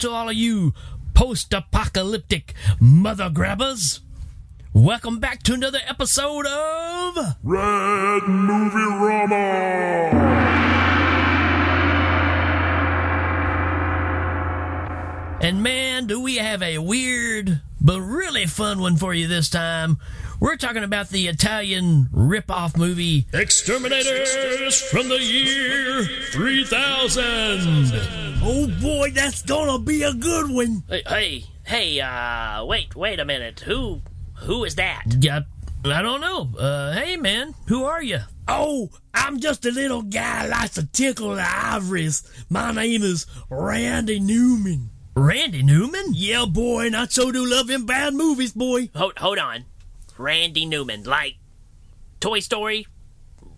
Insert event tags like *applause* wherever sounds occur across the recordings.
to all of you post apocalyptic mother grabbers. Welcome back to another episode of Rad Movie Rama! And man, do we have a weird but really fun one for you this time. We're talking about the Italian rip-off movie Exterminators from the year 3000. Oh boy, that's gonna be a good one. Hey, hey, hey, uh, wait, wait a minute. Who, who is that? Yeah, I don't know. Uh, hey man, who are you? Oh, I'm just a little guy likes to tickle the ivories. My name is Randy Newman. Randy Newman? Yeah, boy, and I so do love him bad movies, boy. Hold, hold on. Randy Newman, like Toy Story?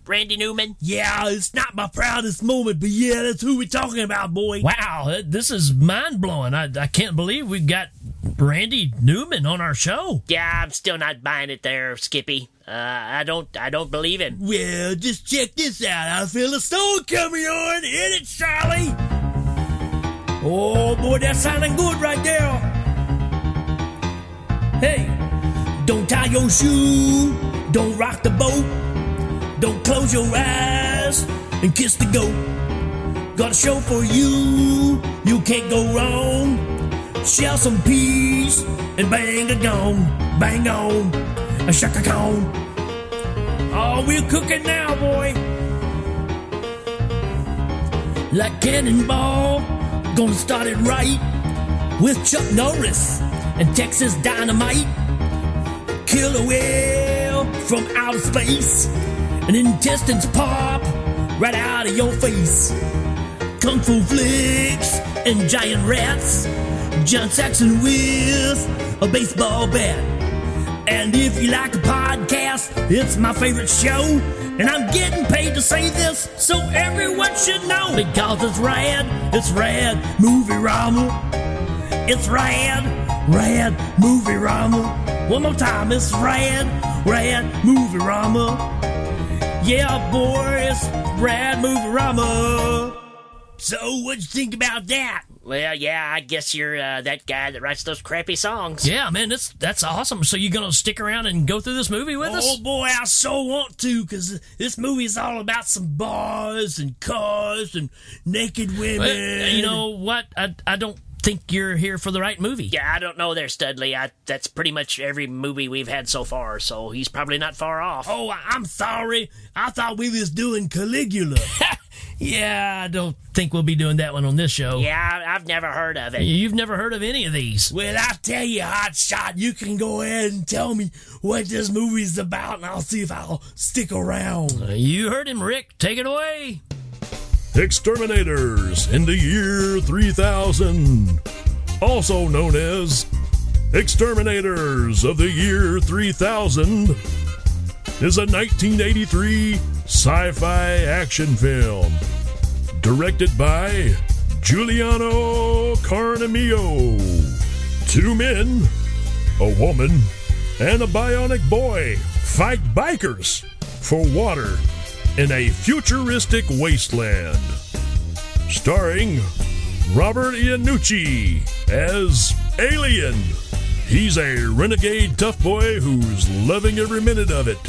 Randy Newman? Yeah, it's not my proudest moment, but yeah, that's who we're talking about, boy. Wow, this is mind blowing. I, I can't believe we've got Randy Newman on our show. Yeah, I'm still not buying it there, Skippy. Uh, I don't, I don't believe him. Well, just check this out. I feel a storm coming on. Hit it, Charlie. Oh boy, that's sounding good right there. Hey, don't tie your shoe, don't rock the boat, don't close your eyes and kiss the goat. Got a show for you, you can't go wrong. Shell some peas and bang a gong, bang on, a shaka cone. Oh, we're cooking now, boy. Like cannonball, gonna start it right with Chuck Norris and Texas Dynamite. Kill a whale from outer space, and intestines pop right out of your face. Kung Fu flicks and giant rats. John Saxon with a baseball bat. And if you like a podcast, it's my favorite show. And I'm getting paid to say this, so everyone should know. Because it's rad, it's rad, movie rama. It's rad, rad, movie rama. One more time, it's rad, rad, movie rama. Yeah, boy, it's rad, movie rama. So, what'd you think about that? Well, yeah, I guess you're uh, that guy that writes those crappy songs. Yeah, man, that's that's awesome. So you gonna stick around and go through this movie with Oh us? Oh boy, I so want to, cause this movie is all about some bars and cars and naked women. Uh, you know what? I I don't think you're here for the right movie. Yeah, I don't know there, Studley. I, that's pretty much every movie we've had so far, so he's probably not far off. Oh, I'm sorry. I thought we was doing Caligula. *laughs* Yeah, I don't think we'll be doing that one on this show. Yeah, I've never heard of it. You've never heard of any of these. well, I tell you, hot shot, you can go ahead and tell me what this movie's about, and I'll see if I'll stick around. Uh, You heard him, Rick. Take it away. Exterminators in the year 3000, also known as Exterminators of the year 3000, is a 1983 sci fi action film directed by Giuliano Carnimeo. Two men, a woman, and a bionic boy fight bikers for water in a futuristic wasteland. Starring Robert Iannucci as Alien. He's a renegade tough boy who's loving every minute of it.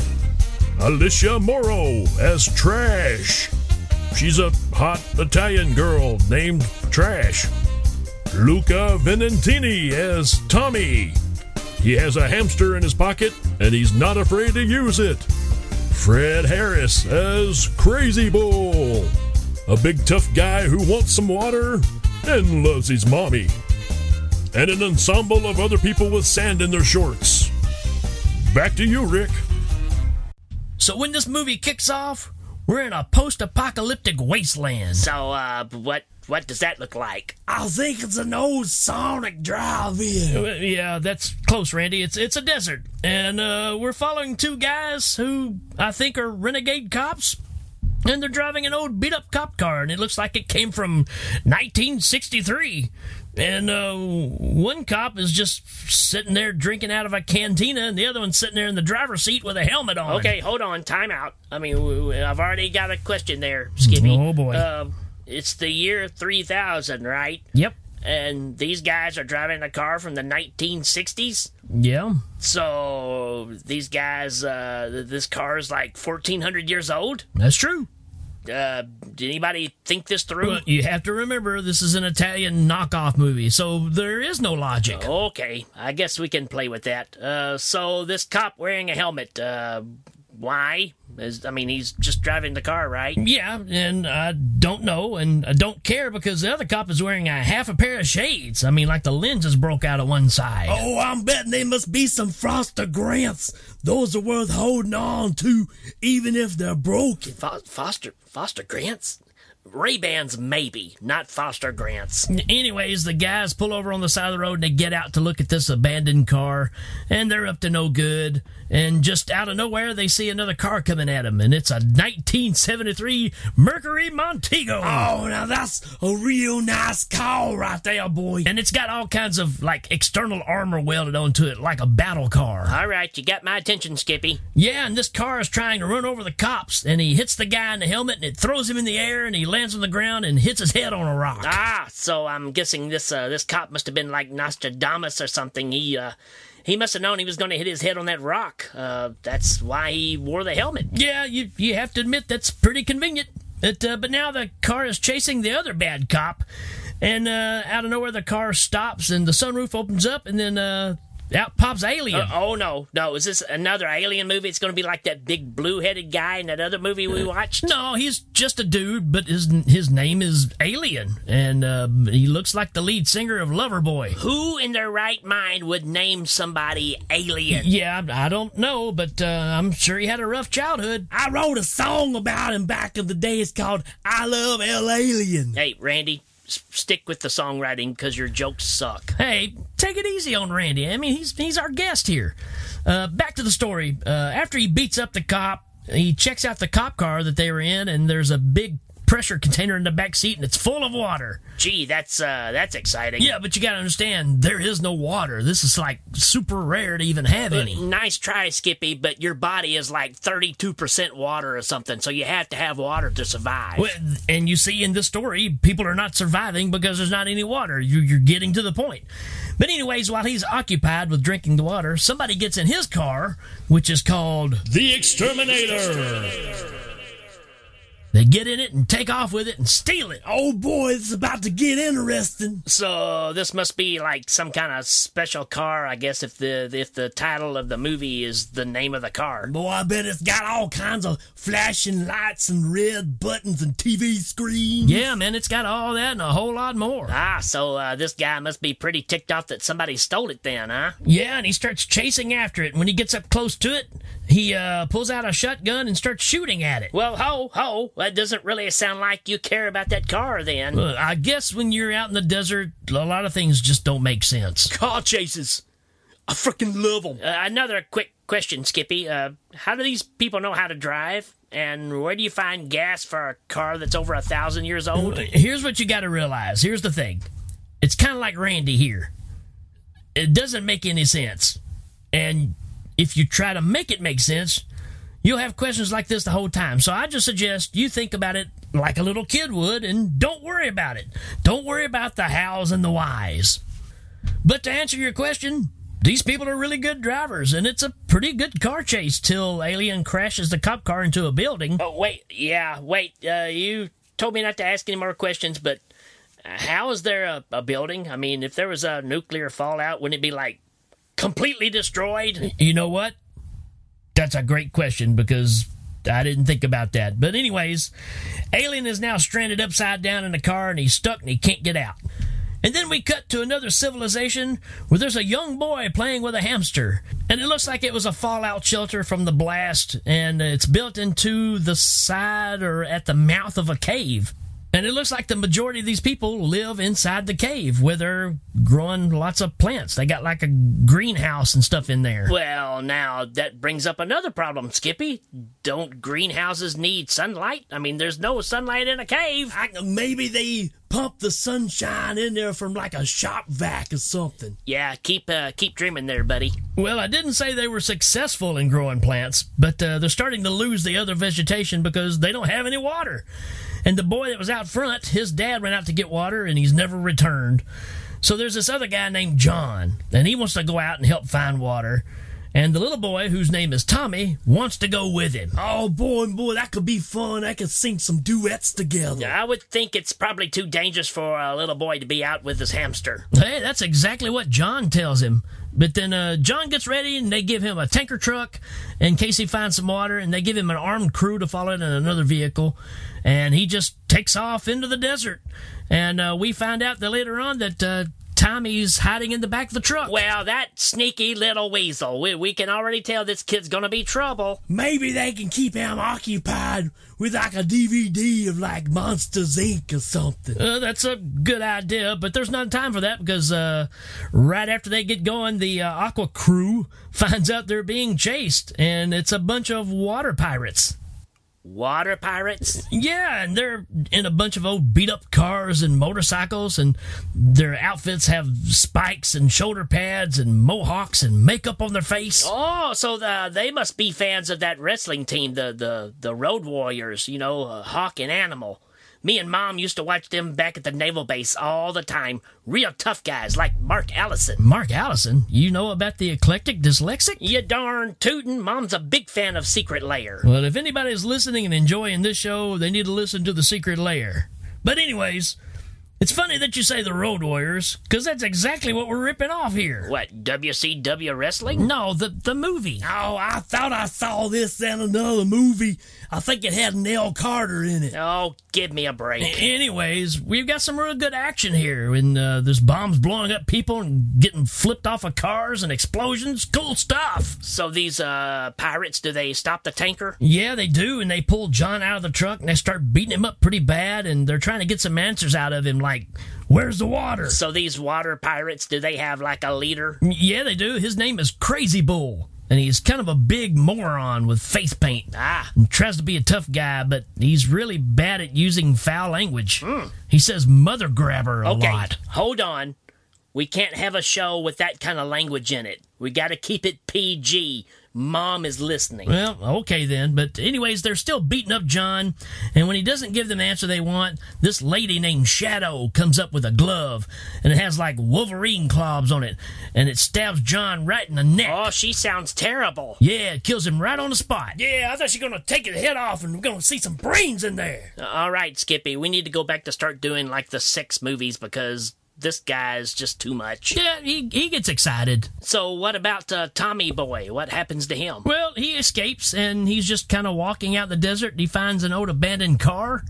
Alicia Moro as Trash. She's a hot Italian girl named Trash. Luca Venantini as Tommy. He has a hamster in his pocket and he's not afraid to use it. Fred Harris as Crazy Bull, a big tough guy who wants some water and loves his mommy. And an ensemble of other people with sand in their shorts. Back to you, Rick. So when this movie kicks off, we're in a post-apocalyptic wasteland. So, uh, what what does that look like? I think it's an old Sonic drive-in. Uh, Yeah, that's close, Randy. It's it's a desert, and uh, we're following two guys who I think are renegade cops, and they're driving an old beat-up cop car, and it looks like it came from 1963. And uh, one cop is just sitting there drinking out of a cantina, and the other one's sitting there in the driver's seat with a helmet on. Okay, hold on, time out. I mean, I've already got a question there, Skippy. Oh, boy. Uh, it's the year 3000, right? Yep. and these guys are driving a car from the 1960s. Yeah. So these guys, uh, this car is like 1400 years old. That's true. Uh, did anybody think this through? Well, you have to remember this is an Italian knockoff movie, so there is no logic. Okay, I guess we can play with that. Uh, so this cop wearing a helmet, uh, why? Is, I mean, he's just driving the car, right? Yeah, and I don't know, and I don't care because the other cop is wearing a half a pair of shades. I mean, like the lenses broke out of one side. Oh, I'm betting they must be some Foster Grants. Those are worth holding on to, even if they're broken. Fo- Foster Foster Grants, Ray Bans maybe, not Foster Grants. Anyways, the guys pull over on the side of the road and they get out to look at this abandoned car, and they're up to no good. And just out of nowhere, they see another car coming at them, and it's a 1973 Mercury Montego. Oh, now that's a real nice car right there, boy. And it's got all kinds of like external armor welded onto it, like a battle car. All right, you got my attention, Skippy. Yeah, and this car is trying to run over the cops, and he hits the guy in the helmet, and it throws him in the air, and he lands on the ground and hits his head on a rock. Ah, so I'm guessing this uh, this cop must have been like Nostradamus or something. He uh, he must have known he was going to hit his head on that rock. Uh, that's why he wore the helmet. Yeah, you you have to admit that's pretty convenient. It, uh, but now the car is chasing the other bad cop, and uh, out of nowhere the car stops, and the sunroof opens up, and then uh, out pops Alien. Uh, oh no, no! Is this another alien movie? It's going to be like that big blue-headed guy in that other movie we watched. no, he's just a dude, but his his name is Alien, and uh, he looks like the lead singer of Loverboy. Who in their right mind would name somebody alien? Yeah, I don't know, but uh, I'm sure he had a rough childhood. I wrote a song about him back in the day. It's called I Love L Alien. Hey, Randy, s- stick with the songwriting because your jokes suck. Hey, take it easy on Randy. I mean, he's he's our guest here. Uh, back to the story. Uh, after he beats up the cop, he checks out the cop car that they were in, and there's a big pressure container in the back seat, and it's full of water. Gee, that's uh, that's exciting. Yeah, but you gotta understand, there is no water. This is like super rare to even have any. Nice try, Skippy, but your body is like 32% water or something, so you have to have water to survive. Well, and you see in this story, people are not surviving because there's not any water. You, you're getting to the point. But anyways, while he's occupied with drinking the water, somebody gets in his car, which is called The Exterminator. They get in it and take off with it and steal it. Oh boy, it's about to get interesting. So this must be like some kind of special car, I guess. If the if the title of the movie is the name of the car. Boy, I bet it's got all kinds of flashing lights and red buttons and TV screens. Yeah, man, it's got all that and a whole lot more. Ah, so uh, this guy must be pretty ticked off that somebody stole it, then, huh? Yeah, and he starts chasing after it. When he gets up close to it, he uh, pulls out a shotgun and starts shooting at it. Well, ho ho, that doesn't really sound like you care about that car, then. Well, I guess when you're out in the desert, a lot of things just don't make sense. Car chases. I freaking love them. Uh, another quick question, Skippy. Uh, how do these people know how to drive? And where do you find gas for a car that's over a thousand years old? Here's what you got to realize. Here's the thing. It's kind of like Randy here. It doesn't make any sense. And if you try to make it make sense, you'll have questions like this the whole time. So I just suggest you think about it like a little kid would and don't worry about it. Don't worry about the hows and the whys. But to answer your question, these people are really good drivers, and it's a pretty good car chase till Alien crashes the cop car into a building. Oh, wait, yeah, wait. Uh, you told me not to ask any more questions, but how is there a, a building? I mean, if there was a nuclear fallout, wouldn't it be like completely destroyed? You know what? That's a great question because I didn't think about that. But, anyways, Alien is now stranded upside down in the car and he's stuck and he can't get out. And then we cut to another civilization where there's a young boy playing with a hamster. And it looks like it was a fallout shelter from the blast, and it's built into the side or at the mouth of a cave. And it looks like the majority of these people live inside the cave where they're growing lots of plants. They got like a greenhouse and stuff in there. Well, now that brings up another problem, Skippy. Don't greenhouses need sunlight? I mean, there's no sunlight in a cave. I, maybe they pump the sunshine in there from like a shop vac or something. Yeah, keep uh, keep dreaming there, buddy. Well, I didn't say they were successful in growing plants, but uh, they're starting to lose the other vegetation because they don't have any water. And the boy that was out front, his dad ran out to get water and he's never returned. So there's this other guy named John, and he wants to go out and help find water. And the little boy, whose name is Tommy, wants to go with him. Oh boy, boy, that could be fun. I could sing some duets together. I would think it's probably too dangerous for a little boy to be out with his hamster. Hey, that's exactly what John tells him. But then uh, John gets ready, and they give him a tanker truck in case he finds some water, and they give him an armed crew to follow in another vehicle, and he just takes off into the desert. And uh, we find out that later on that uh, Tommy's hiding in the back of the truck. Well, that sneaky little weasel. We, we can already tell this kid's gonna be trouble. Maybe they can keep him occupied with like a DVD of like Monsters Inc. or something. Uh, that's a good idea, but there's not time for that because uh, right after they get going, the uh, Aqua crew *laughs* finds out they're being chased, and it's a bunch of water pirates. Water pirates? Yeah, and they're in a bunch of old beat up cars and motorcycles, and their outfits have spikes and shoulder pads and mohawks and makeup on their face. Oh, so the, they must be fans of that wrestling team, the the the Road Warriors. You know, uh, Hawk and Animal. Me and Mom used to watch them back at the naval base all the time. Real tough guys like Mark Allison. Mark Allison, you know about the eclectic dyslexic? You darn tootin', Mom's a big fan of Secret Layer. Well, if anybody's listening and enjoying this show, they need to listen to the Secret Layer. But anyways, it's funny that you say the Road Warriors, because that's exactly what we're ripping off here. What, WCW Wrestling? No, the the movie. Oh, I thought I saw this in another movie. I think it had Nell Carter in it. Oh, give me a break. Anyways, we've got some real good action here, and uh, there's bombs blowing up people and getting flipped off of cars and explosions. Cool stuff. So these uh pirates, do they stop the tanker? Yeah, they do, and they pull John out of the truck and they start beating him up pretty bad, and they're trying to get some answers out of him, like, "Where's the water?" So these water pirates, do they have like a leader? Yeah, they do. His name is Crazy Bull, and he's kind of a big moron with face paint. Ah. And tries to be a tough guy, but he's really bad at using foul language. He says "mother grabber" a Okay, lot. hold on. We can't have a show with that kind of language in it. We got to keep it PG. Mom is listening. Well, okay then. But anyways, they're still beating up John, and when he doesn't give them the answer they want, this lady named Shadow comes up with a glove, and it has like Wolverine claws on it, and it stabs John right in the neck. Oh, she sounds terrible. Yeah, it kills him right on the spot. Yeah, I thought she was gonna take his head off, and we're gonna see some brains in there. All right, Skippy, we need to go back to start doing like the sex movies because this guy's just too much. Yeah, he he gets excited. So, what about uh, Tommy Boy? What happens to him? Well, he escapes, and he's just kind of walking out the desert. He finds an old abandoned car.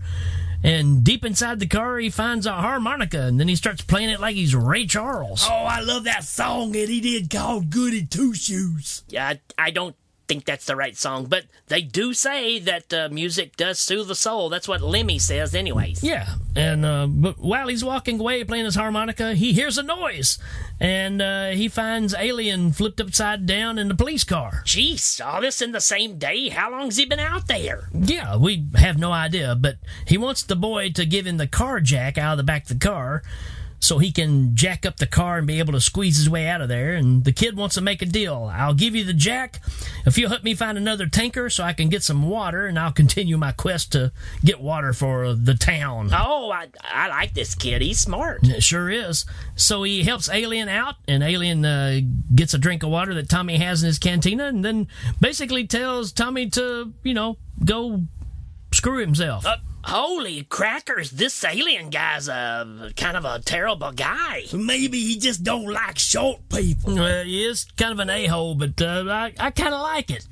And deep inside the car, he finds a harmonica, and then he starts playing it like he's Ray Charles. Oh, I love that song that he did called Goody Two Shoes. Yeah, I, I don't think that's the right song, but they do say that uh, music does soothe the soul. That's what Lemmy says, anyways. Yeah, and uh, but while he's walking away playing his harmonica, he hears a noise, and uh, he finds Alien flipped upside down in the police car. Jeez, all this in the same day? How long's he been out there? Yeah, we have no idea, but he wants the boy to give him the car jack out of the back of the car so he can jack up the car and be able to squeeze his way out of there. And the kid wants to make a deal. I'll give you the jack if you'll help me find another tanker so I can get some water, and I'll continue my quest to get water for the town. Oh, I, I like this kid. He's smart. It sure is. So he helps Alien out, and Alien uh, gets a drink of water that Tommy has in his cantina, and then basically tells Tommy to, you know, go screw himself. Uh, holy crackers, this alien guy's a kind of a terrible guy. Maybe he just don't like short people. Well, he is kind of an a hole, but uh, I, I kind of like it.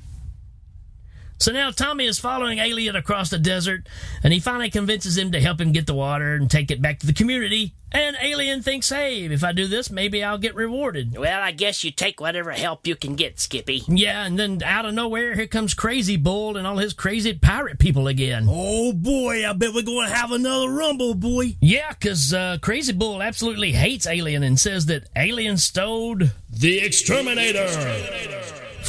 So now Tommy is following Alien across the desert, and he finally convinces him to help him get the water and take it back to the community. And Alien thinks, hey, if I do this, maybe I'll get rewarded. Well, I guess you take whatever help you can get, Skippy. Yeah, and then out of nowhere, here comes Crazy Bull and all his crazy pirate people again. Oh boy, I bet we're going to have another rumble, boy. Yeah, because uh, Crazy Bull absolutely hates Alien and says that Alien stole The Exterminator.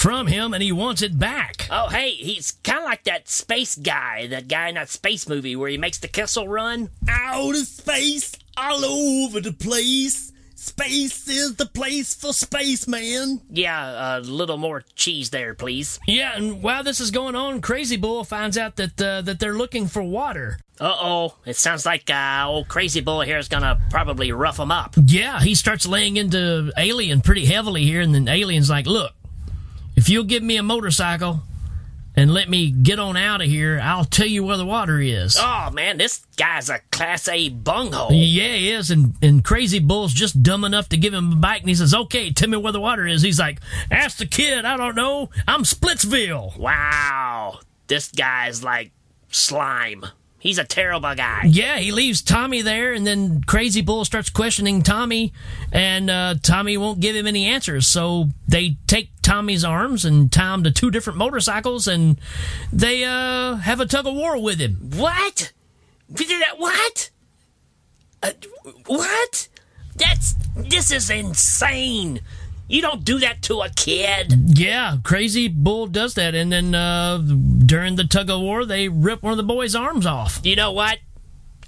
From him and he wants it back. Oh, hey, he's kind of like that space guy, that guy in that space movie where he makes the Kessel run. Out of space, all over the place. Space is the place for spaceman. Yeah, a little more cheese there, please. Yeah, and while this is going on, Crazy Bull finds out that uh, that they're looking for water. Uh oh, it sounds like uh, old Crazy Bull here is gonna probably rough him up. Yeah, he starts laying into Alien pretty heavily here, and then Alien's like, "Look, if you'll give me a motorcycle and let me get on out of here, I'll tell you where the water is." Oh man, this guy's a class A bunghole. Yeah, he is, and and Crazy Bull's just dumb enough to give him a bike, and he says, "Okay, tell me where the water is." He's like, "Ask the kid. I don't know. I'm Splitsville." Wow, this guy's like slime. He's a terrible guy. Yeah, he leaves Tommy there, and then Crazy Bull starts questioning Tommy, and uh, Tommy won't give him any answers. So they take Tommy's arms and tie him to two different motorcycles, and they uh, have a tug of war with him. What? What? Uh, what? That's this is insane. You don't do that to a kid. Yeah, Crazy Bull does that, and then uh, during the tug of war, they rip one of the boys' arms off. You know what?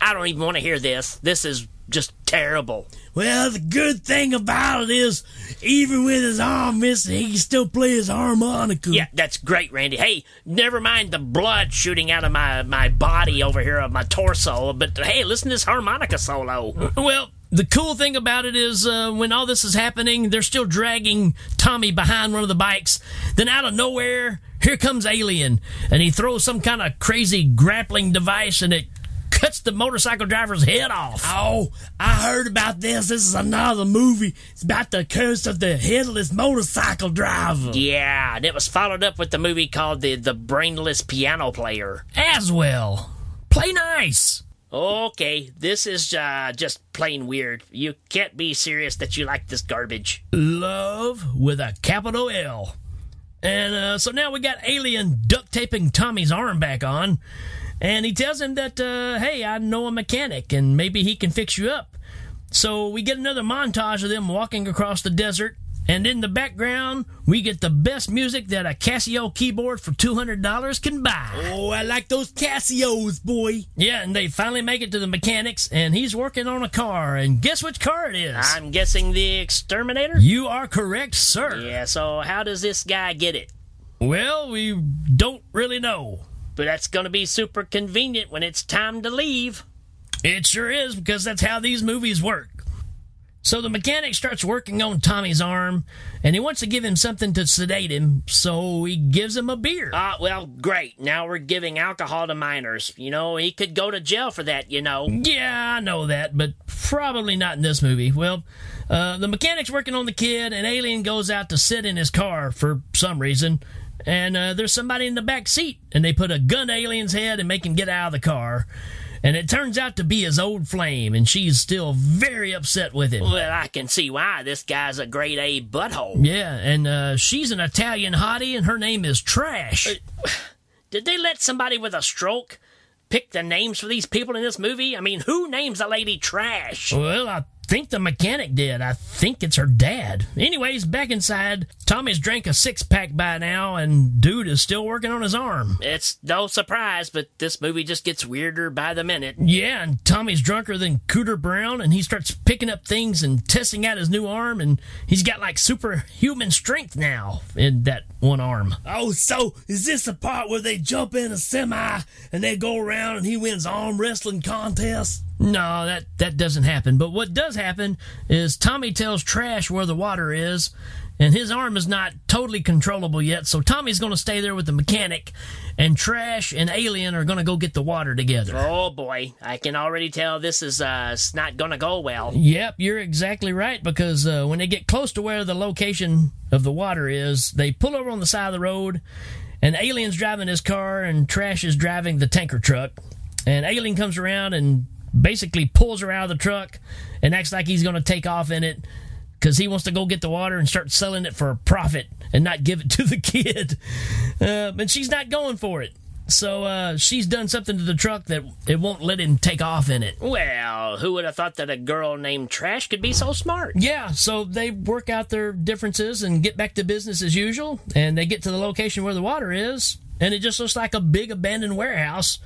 I don't even want to hear this. This is just terrible. Well, the good thing about it is, even with his arm missing, he can still play his harmonica. Yeah, that's great, Randy. Hey, never mind the blood shooting out of my, my body over here of my torso, but hey, listen to this harmonica solo. Well, the cool thing about it is uh, when all this is happening, they're still dragging Tommy behind one of the bikes. Then out of nowhere, here comes Alien, and he throws some kind of crazy grappling device, and it cuts the motorcycle driver's head off. Oh, I heard about this. This is another movie. It's about the curse of the headless motorcycle driver. Yeah, and it was followed up with the movie called the the brainless piano player. As well, play nice. Okay, this is uh, just plain weird. You can't be serious that you like this garbage. Love with a capital L. And uh, so now we got Alien duct taping Tommy's arm back on. And he tells him that, uh, hey, I know a mechanic and maybe he can fix you up. So we get another montage of them walking across the desert. And in the background, we get the best music that a Casio keyboard for $200 can buy. Oh, I like those Casios, boy. Yeah, and they finally make it to the mechanics, and he's working on a car. And guess which car it is? I'm guessing the exterminator? You are correct, sir. Yeah, so how does this guy get it? Well, we don't really know. But that's gonna be super convenient when it's time to leave. It sure is, because that's how these movies work. So the mechanic starts working on Tommy's arm, and he wants to give him something to sedate him, so he gives him a beer. Ah, well, great. Now we're giving alcohol to minors. You know, he could go to jail for that, you know. Yeah, I know that, but probably not in this movie. Well, uh, the mechanic's working on the kid, and Alien goes out to sit in his car for some reason. And uh, there's somebody in the back seat, and they put a gun to Alien's head and make him get out of the car. And it turns out to be his old flame, and she's still very upset with him. Well, I can see why. This guy's a grade A butthole. Yeah, and uh, she's an Italian hottie, and her name is Trash. Did they let somebody with a stroke pick the names for these people in this movie? I mean, who names a lady Trash? Well, I think the mechanic did. I think it's her dad. Anyways, back inside, Tommy's drank a six pack by now, and dude is still working on his arm. It's no surprise, but this movie just gets weirder by the minute. Yeah, and Tommy's drunker than Cooter Brown, and he starts picking up things and testing out his new arm, and he's got like superhuman strength now in that one arm. Oh, so is this the part where they jump in a semi and they go around and he wins arm wrestling contest? No, that that doesn't happen. But what does happen is Tommy tells Trash where the water is, and his arm is not totally controllable yet. So Tommy's going to stay there with the mechanic, and Trash and Alien are going to go get the water together. Oh boy, I can already tell this is uh not gonna go well. Yep, you're exactly right. Because uh, when they get close to where the location of the water is, they pull over on the side of the road, and Alien's driving his car, and Trash is driving the tanker truck. And Alien comes around and basically pulls her out of the truck and acts like he's going to take off in it because he wants to go get the water and start selling it for a profit and not give it to the *laughs* kid. Uh, and she's not going for it. So uh, she's done something to the truck that it won't let him take off in it. Well, who would have thought that a girl named Trash could be so smart? Yeah, so they work out their differences and get back to business as usual. And they get to the location where the water is, and it just looks like a big abandoned warehouse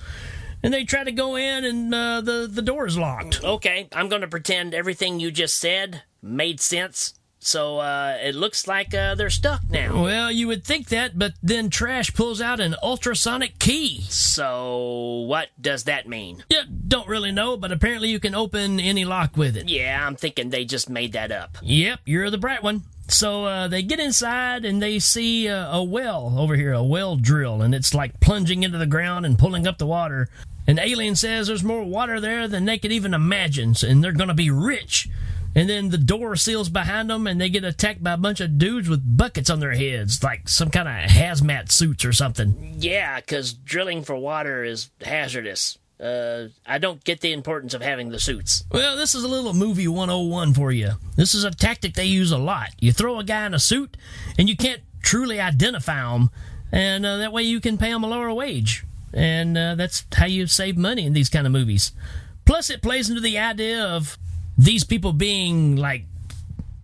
and they try to go in, and uh, the the door is locked. Okay, I'm going to pretend everything you just said made sense. So uh, it looks like uh, they're stuck now. Well, you would think that, but then Trash pulls out an ultrasonic key. So what does that mean? Yeah, don't really know, but apparently you can open any lock with it. Yeah, I'm thinking they just made that up. Yep, you're the bright one. So uh, they get inside and they see uh, a well over here, a well drill, and it's like plunging into the ground and pulling up the water. And Alien says there's more water there than they could even imagine, and they're going to be rich. And then the door seals behind them, and they get attacked by a bunch of dudes with buckets on their heads, like some kind of hazmat suits or something. Yeah, because drilling for water is hazardous. Uh, I don't get the importance of having the suits. Well, this is a little movie 101 for you. This is a tactic they use a lot. You throw a guy in a suit, and you can't truly identify him, and uh, that way you can pay him a lower wage. And uh, that's how you save money in these kind of movies. Plus, it plays into the idea of these people being like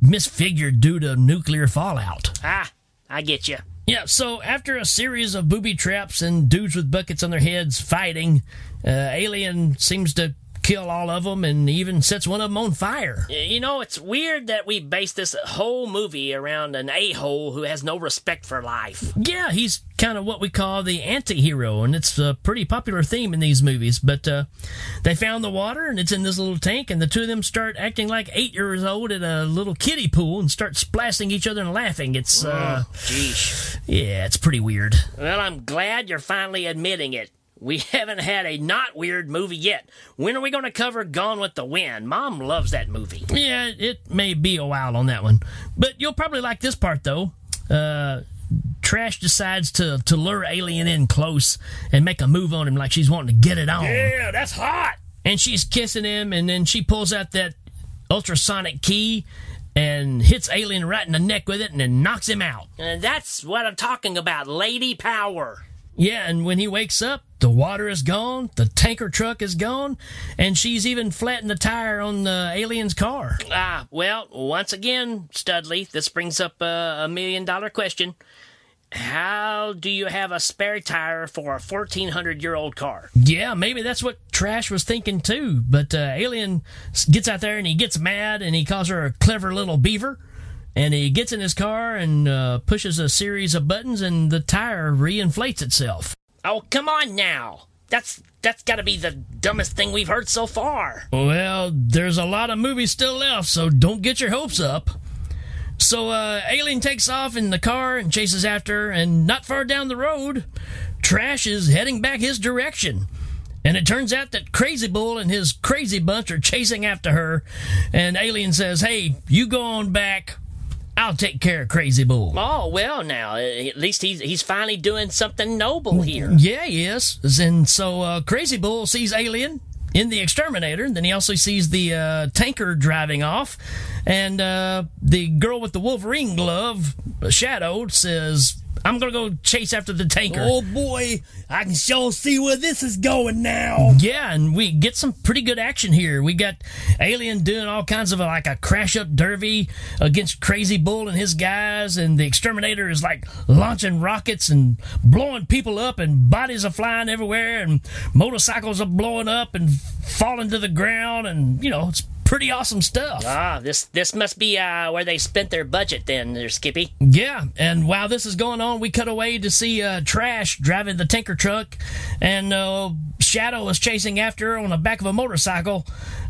misfigured due to nuclear fallout. Ah, I get you. Yeah, so after a series of booby traps and dudes with buckets on their heads fighting, uh, Alien seems to kill all of them and even sets one of them on fire. You know, it's weird that we base this whole movie around an a hole who has no respect for life. Yeah, he's kind of what we call the anti hero, and it's a pretty popular theme in these movies. But uh, they found the water, and it's in this little tank, and the two of them start acting like eight years old at a little kiddie pool and start splashing each other and laughing. It's, uh, Geesh. yeah, it's pretty weird. Well, I'm glad you're finally admitting it. We *laughs* haven't had a not weird movie yet. When are we going to cover Gone with the Wind? Mom loves that movie. Yeah, it may be a while on that one. But you'll probably like this part, though. Uh, Trash decides to, to lure Alien in close and make a move on him like she's wanting to get it on. Yeah, that's hot. And she's kissing him, and then she pulls out that ultrasonic key and hits Alien right in the neck with it and then knocks him out. And that's what I'm talking about, lady power. Yeah, and when he wakes up, the water is gone, the tanker truck is gone, and she's even flattened the tire on the alien's car. Ah, well, once again, Studley, this brings up uh, a million dollar question. How do you have a spare tire for a 1400 year old car? Yeah, maybe that's what Trash was thinking too. But uh, Alien gets out there and he gets mad and he calls her a clever little beaver. And he gets in his car and uh, pushes a series of buttons, and the tire reinflates itself. Oh, come on now. That's that's got to be the dumbest thing we've heard so far. Well, there's a lot of movies still left, so don't get your hopes up. So, uh, Alien takes off in the car and chases after and not far down the road, Trash is heading back his direction. And it turns out that Crazy Bull and his crazy bunch are chasing after her, and Alien says, Hey, you go on back. I'll take care of Crazy Bull. Oh well, now at least he's he's finally doing something noble here. Yeah, yes. And so uh, Crazy Bull sees Alien in the exterminator. And then he also sees the uh, tanker driving off. And uh, the girl with the Wolverine glove, Shadow, says, I'm going to go chase after the tanker. Oh boy, I can sure see where this is going now. Yeah, and we get some pretty good action here. We got Alien doing all kinds of like a crash up derby against Crazy Bull and his guys, and the exterminator is like launching rockets and blowing people up, and bodies are flying everywhere, and motorcycles are blowing up and falling to the ground, and you know, it's pretty awesome stuff. Ah, this this must be uh, where they spent their budget then, there, Skippy. Yeah, and while this is going on, we cut away to see uh, Trash driving the tanker truck, and uh, Shadow is chasing after her on the back of a motorcycle,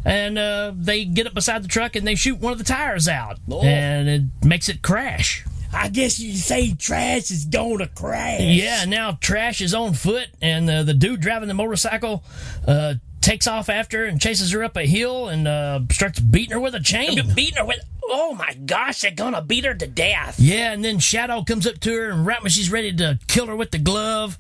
and uh, they get up beside the truck and they shoot one of the tires out, and it makes it crash. I guess you say trash is going to crash. Yeah, now Trash is on foot, and uh, the dude driving the motorcycle uh, takes off after her and chases her up a hill and uh, starts beating her with a chain. Beating her with. Oh my gosh, they're gonna beat her to death. Yeah, and then Shadow comes up to her, and right when she's ready to kill her with the glove,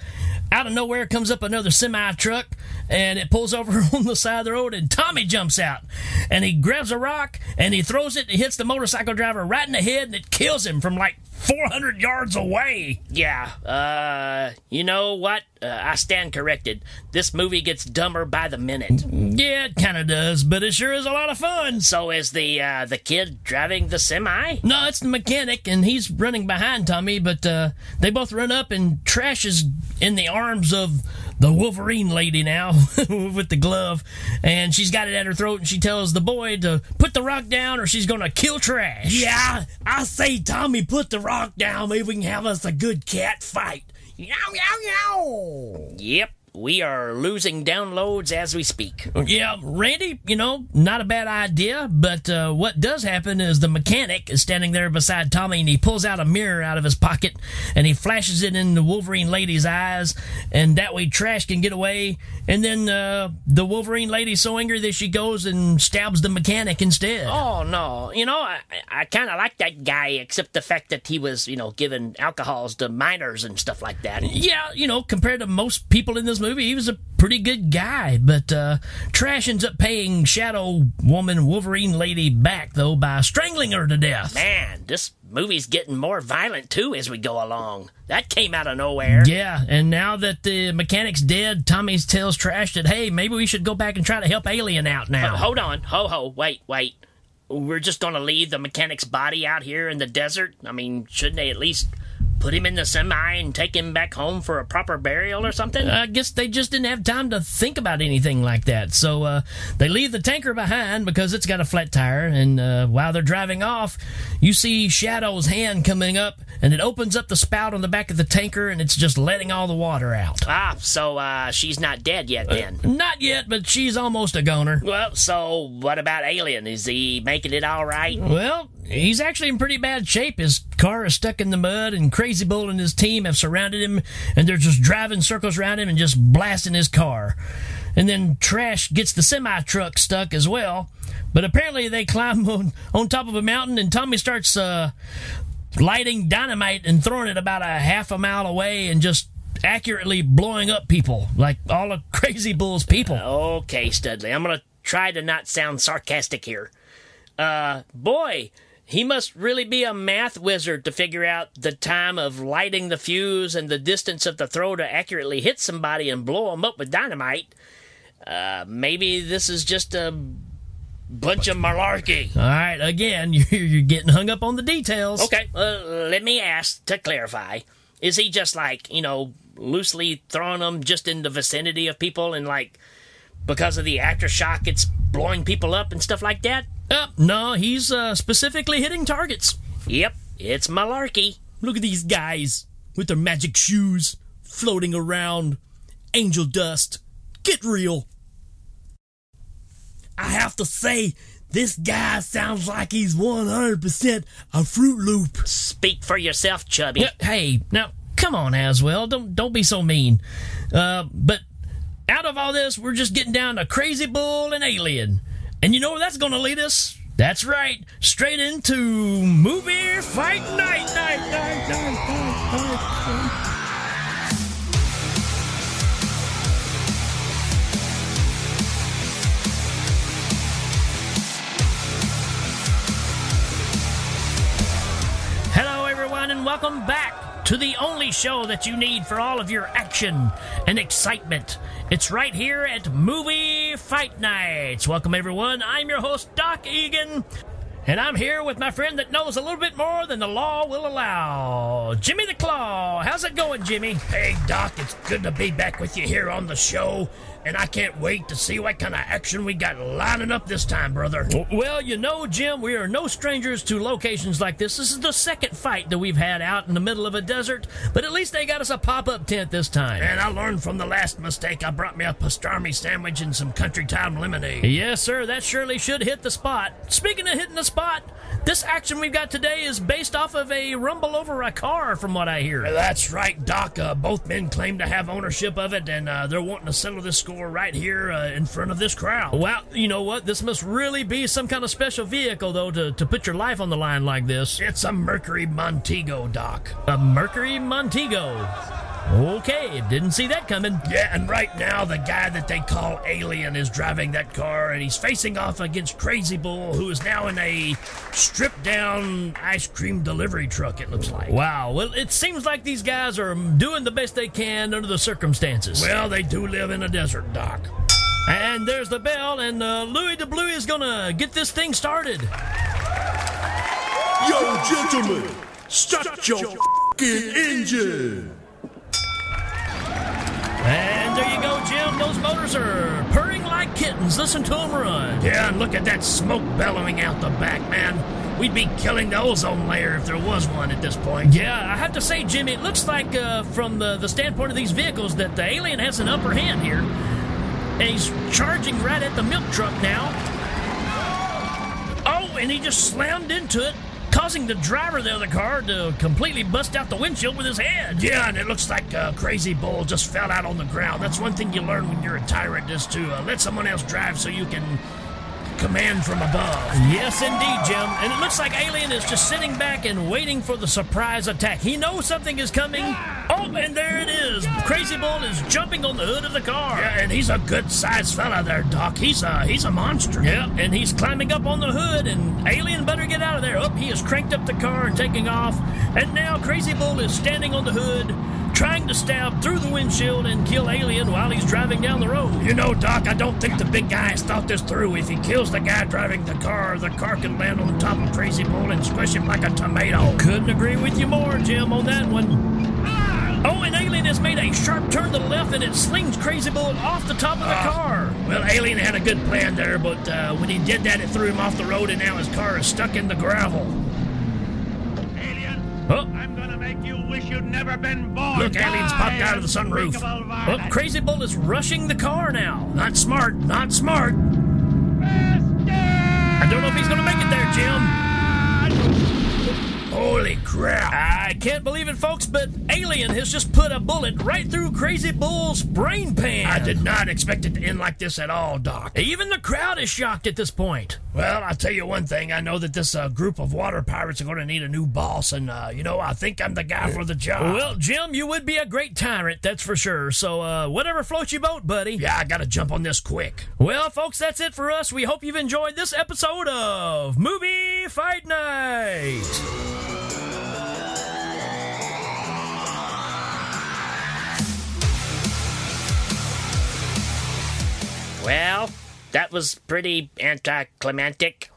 out of nowhere comes up another semi truck, and it pulls over *laughs* on the side of the road, and Tommy jumps out, and he grabs a rock, and he throws it, and it hits the motorcycle driver right in the head, and it kills him from like 400 yards away. Yeah, uh, you know what? Uh, I stand corrected. This movie gets dumber by the minute. Yeah, it kind of does, but it sure is a lot of fun. So is the uh, the kid driving the semi? No, it's the mechanic, and he's running behind Tommy, but uh, they both run up, and Trash is in the arms of the Wolverine lady now *laughs* with the glove, and she's got it at her throat, and she tells the boy to put the rock down or she's gonna kill Trash. Yeah, I say, Tommy, put the rock down. Maybe we can have us a good cat fight. Yow, yow, yow. Yep, we are losing downloads as we speak. Yeah, Randy, you know, not a bad idea, but uh, what does happen is the mechanic is standing there beside Tommy and he pulls out a mirror out of his pocket and he flashes it in the Wolverine lady's eyes, and that way Trash can get away. And then uh, the Wolverine lady's so angry that she goes and stabs the mechanic instead. Oh no, you know I I kind of like that guy, except the fact that he was you know giving alcohols to minors and stuff like that. Yeah, you know, compared to most people in this movie, he was a pretty good guy. But uh, Trash ends up paying Shadow Woman Wolverine Lady back, though, by strangling her to death. Man, this movie's getting more violent too as we go along. That came out of nowhere. Yeah, and now that the mechanic's dead, Tommy tells Trash that, hey, maybe we should go back and try to help Alien out now. Hold on, ho ho, wait, wait. We're just gonna leave the mechanic's body out here in the desert? I mean, shouldn't they at least put him in the semi and take him back home for a proper burial or something? I guess they just didn't have time to think about anything like that. So uh, they leave the tanker behind because it's got a flat tire. And uh, while they're driving off, you see Shadow's hand coming up, and it opens up the spout on the back of the tanker, and it's just letting all the water out. ah, so uh, she's not dead yet then. Not yet, but she's almost a goner. Well, so what about Alien? Is he making it all right? Well, he's actually in pretty bad shape. His car is stuck in the mud, and Crazy Bull and his team have surrounded him, and they're just driving circles around him and just blasting his car. And then Trash gets the semi truck stuck as well. But apparently, they climb *laughs* on, on top of a mountain, and Tommy starts uh, lighting dynamite and throwing it about a half a mile away and just accurately blowing up people, like all of *laughs* Crazy Bull's people. Okay, Studley, I'm gonna try to not sound sarcastic here. Uh, boy, he must really be a math wizard to figure out the time of lighting the fuse and the distance of the throw to accurately hit somebody and blow them up with dynamite. Uh, maybe this is just a bunch of malarkey. All right, again, *laughs* you're, you're getting hung up on the details. Okay, uh, let me ask to clarify. Is he just like, you know, loosely throwing them just in the vicinity of people and like because of the aftershock it's blowing people up and stuff like that? Uh, no, he's uh, specifically hitting targets. Yep, it's malarkey. Look at these guys with their magic shoes floating around. Angel dust. Get real. I have to say, this guy sounds like he's 100% a Fruit Loop. Speak for yourself, Chubby. Hey, now come on, Aswell, don't don't be so mean. Uh, but out of all this, we're just getting down to Crazy Bull and Alien, and you know where that's going to lead us? That's right, straight into movie fight night, night, night, night, night, night. Hello, everyone, and welcome back to the only show that you need for all of your action and excitement. It's right here at Movie Fight Nights. Welcome, everyone. I'm your host, Doc Egan, and I'm here with my friend that knows a little bit more than the law will allow, Jimmy the Claw. How's it going, Jimmy? Hey, Doc, it's good to be back with you here on the show, and I can't wait to see what kind of action we got lining up this time, brother. Well, you know, Jim, we are no strangers to locations like this. This is the second fight that we've had out in the middle of a desert, but at least they got us a pop up tent this time. And I learned from the last mistake. I brought me a pastrami sandwich and some country time lemonade. Yes, sir, that surely should hit the spot. Speaking of hitting the spot, this action we've got today is based off of a rumble over a car, from what I hear. That's right, Doc. Uh, both men claim to have ownership of it, and uh, they're wanting to settle this score right here uh, in front of this crowd. Well, you know what? This must really be some kind of special vehicle, though, to, to put your life on the line like this. It's a Mercury Montego, Doc. A Mercury Montego. Okay, didn't see that coming. Yeah, and right now the guy that they call Alien is driving that car, and he's facing off against Crazy Bull, who is now in a stripped down ice cream delivery truck, it looks like. Wow, well, it seems like these guys are doing the best they can under the circumstances. Well, they do live in a desert, Doc. And there's the bell, and uh, Louis de Blue is gonna get this thing started. Yo, gentlemen, start your fing engine. Tires are purring like kittens. Listen to them run. Yeah, and look at that smoke bellowing out the back, man. We'd be killing the ozone layer if there was one at this point. Yeah, I have to say, Jimmy, it looks like uh, from the, the standpoint of these vehicles that the alien has an upper hand here. And he's charging right at the milk truck now. Oh, and he just slammed into it, causing the driver of the other car to completely bust out the windshield with his head. Yeah, and it looks like a crazy bull just fell out on the ground. That's one thing you learn when you're a tyrant is to uh, let someone else drive so you can command from above. Yes, indeed, Jim. And it looks like Alien is just sitting back and waiting for the surprise attack. He knows something is coming. Oh, and there it is. Crazy Bull is jumping on the hood of the car. Yeah, and he's a good sized fella there, Doc. He's a he's a monster. Yeah, and he's climbing up on the hood, and Alien better get out of there. Up, oh, he has cranked up the car and taking off, and now Crazy Bull is standing on the hood, trying to stab through the windshield and kill Alien while he's driving down the road. You know, Doc, I don't think the big guy has thought this through. If he kills the guy driving the car, the car can land on top of Crazy Bull and squish him like a tomato. Couldn't agree with you more, Jim, on that one. Oh, and Alien has made a sharp turn to the left and it slings Crazy Bull off the top of the uh, car. Well, Alien had a good plan there, but uh, when he did that, it threw him off the road and now his car is stuck in the gravel. Alien, oh. I'm gonna make you wish you'd never been born. Look, aliens popped out of the sunroof. Oh, Crazy Bull is rushing the car now. Not smart, not smart. I don't know if he's gonna make it there, Jim. Holy crap. I can't believe it, folks, but Alien has just put a bullet right through Crazy Bull's brain pan. I did not expect it to end like this at all, Doc. Even the crowd is shocked at this point. Well, I'll tell you one thing. I know that this uh, group of water pirates are going to need a new boss, and, uh, you know, I think I'm the guy for the job. Well, Jim, you would be a great tyrant, that's for sure. So, uh, whatever floats your boat, buddy. Yeah, I got to jump on this quick. Well, folks, that's it for us. We hope you've enjoyed this episode of Movie Fight Night. Well, that was pretty anticlimactic.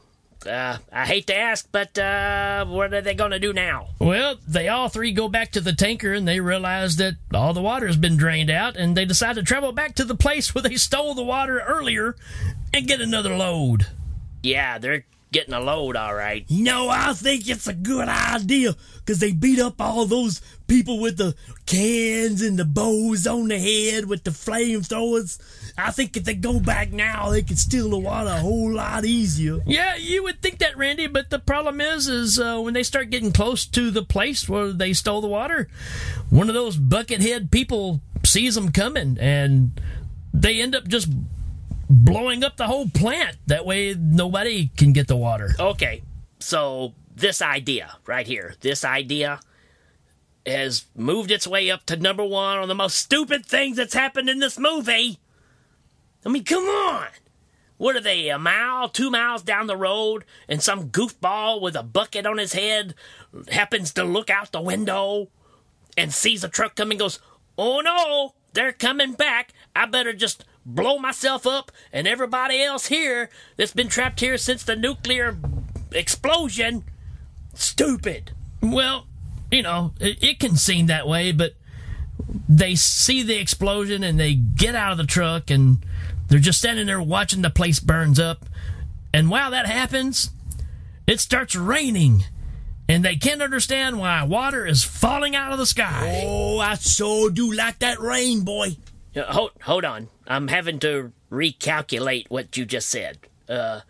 Uh, I hate to ask, but uh, what are they going to do now? Well, they all three go back to the tanker and they realize that all the water has been drained out, and they decide to travel back to the place where they stole the water earlier and get another load. Yeah, they're getting a load, all right. No, I think it's a good idea because they beat up all those people with the cans and the bows on the head with the flamethrowers. I think if they go back now, they can steal the water a whole lot easier. Yeah, you would think that, Randy, but the problem is, is uh, when they start getting close to the place where they stole the water, one of those buckethead people sees them coming, and they end up just blowing up the whole plant. That way, nobody can get the water. Okay, so this idea right here, this idea has moved its way up to number one on the most stupid things that's happened in this movie. I mean, come on. What are they, a mile, two miles down the road, and some goofball with a bucket on his head happens to look out the window and sees a truck coming goes, Oh no, they're coming back. I better just blow myself up and everybody else here that's been trapped here since the nuclear explosion. Stupid. Well, you know, it, it can seem that way, but they see the explosion and they get out of the truck and they're just standing there watching the place burns up. And while that happens, it starts raining. And they can't understand why water is falling out of the sky. Oh, I so do like that rain, boy. Uh, hold, hold on. I'm having to recalculate what you just said. Uh,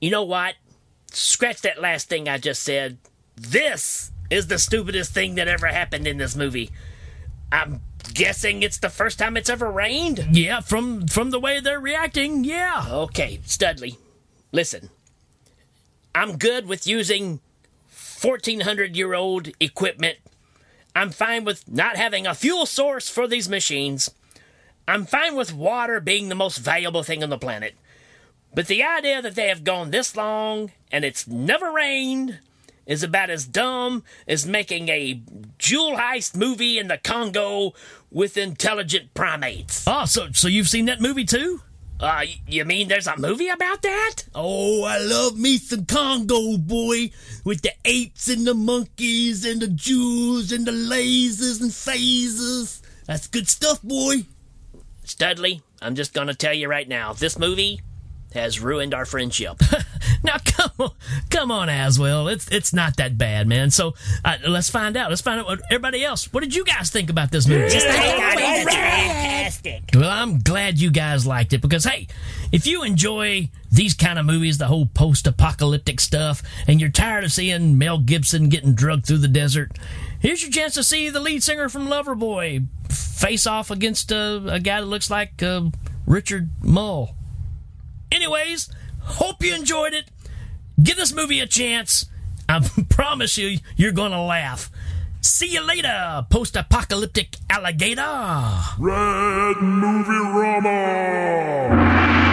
you know what? Scratch that last thing I just said. This is the stupidest thing that ever happened in this movie. I'm guessing it's the first time it's ever rained. Yeah, from from the way they're reacting, yeah. Okay, Studley, listen. I'm good with using 1400 year old equipment. I'm fine with not having a fuel source for these machines. I'm fine with water being the most valuable thing on the planet. But the idea that they have gone this long and it's never rained is about as dumb as making a jewel heist movie in the Congo with intelligent primates. Oh, so so you've seen that movie too? Uh, you mean there's a movie about that? Oh, I love me some Congo, boy, with the apes and the monkeys and the jewels and the lasers and phasers. That's good stuff, boy. Studley, I'm just gonna tell you right now, this movie has ruined our friendship. *laughs* Now come on, come on, Aswell. It's it's not that bad, man. So uh, let's find out. Let's find out what everybody else. What did you guys think about this movie? fantastic. Well, I'm glad you guys liked it because hey, if you enjoy these kind of movies, the whole post-apocalyptic stuff, and you're tired of seeing Mel Gibson getting drugged through the desert, here's your chance to see the lead singer from Loverboy face off against uh, a guy that looks like uh, Richard Moll. Anyways, hope you enjoyed it. Give this movie a chance. I *laughs* promise you, you're gonna laugh. See you later, post-apocalyptic alligator. Rad Movie Rama!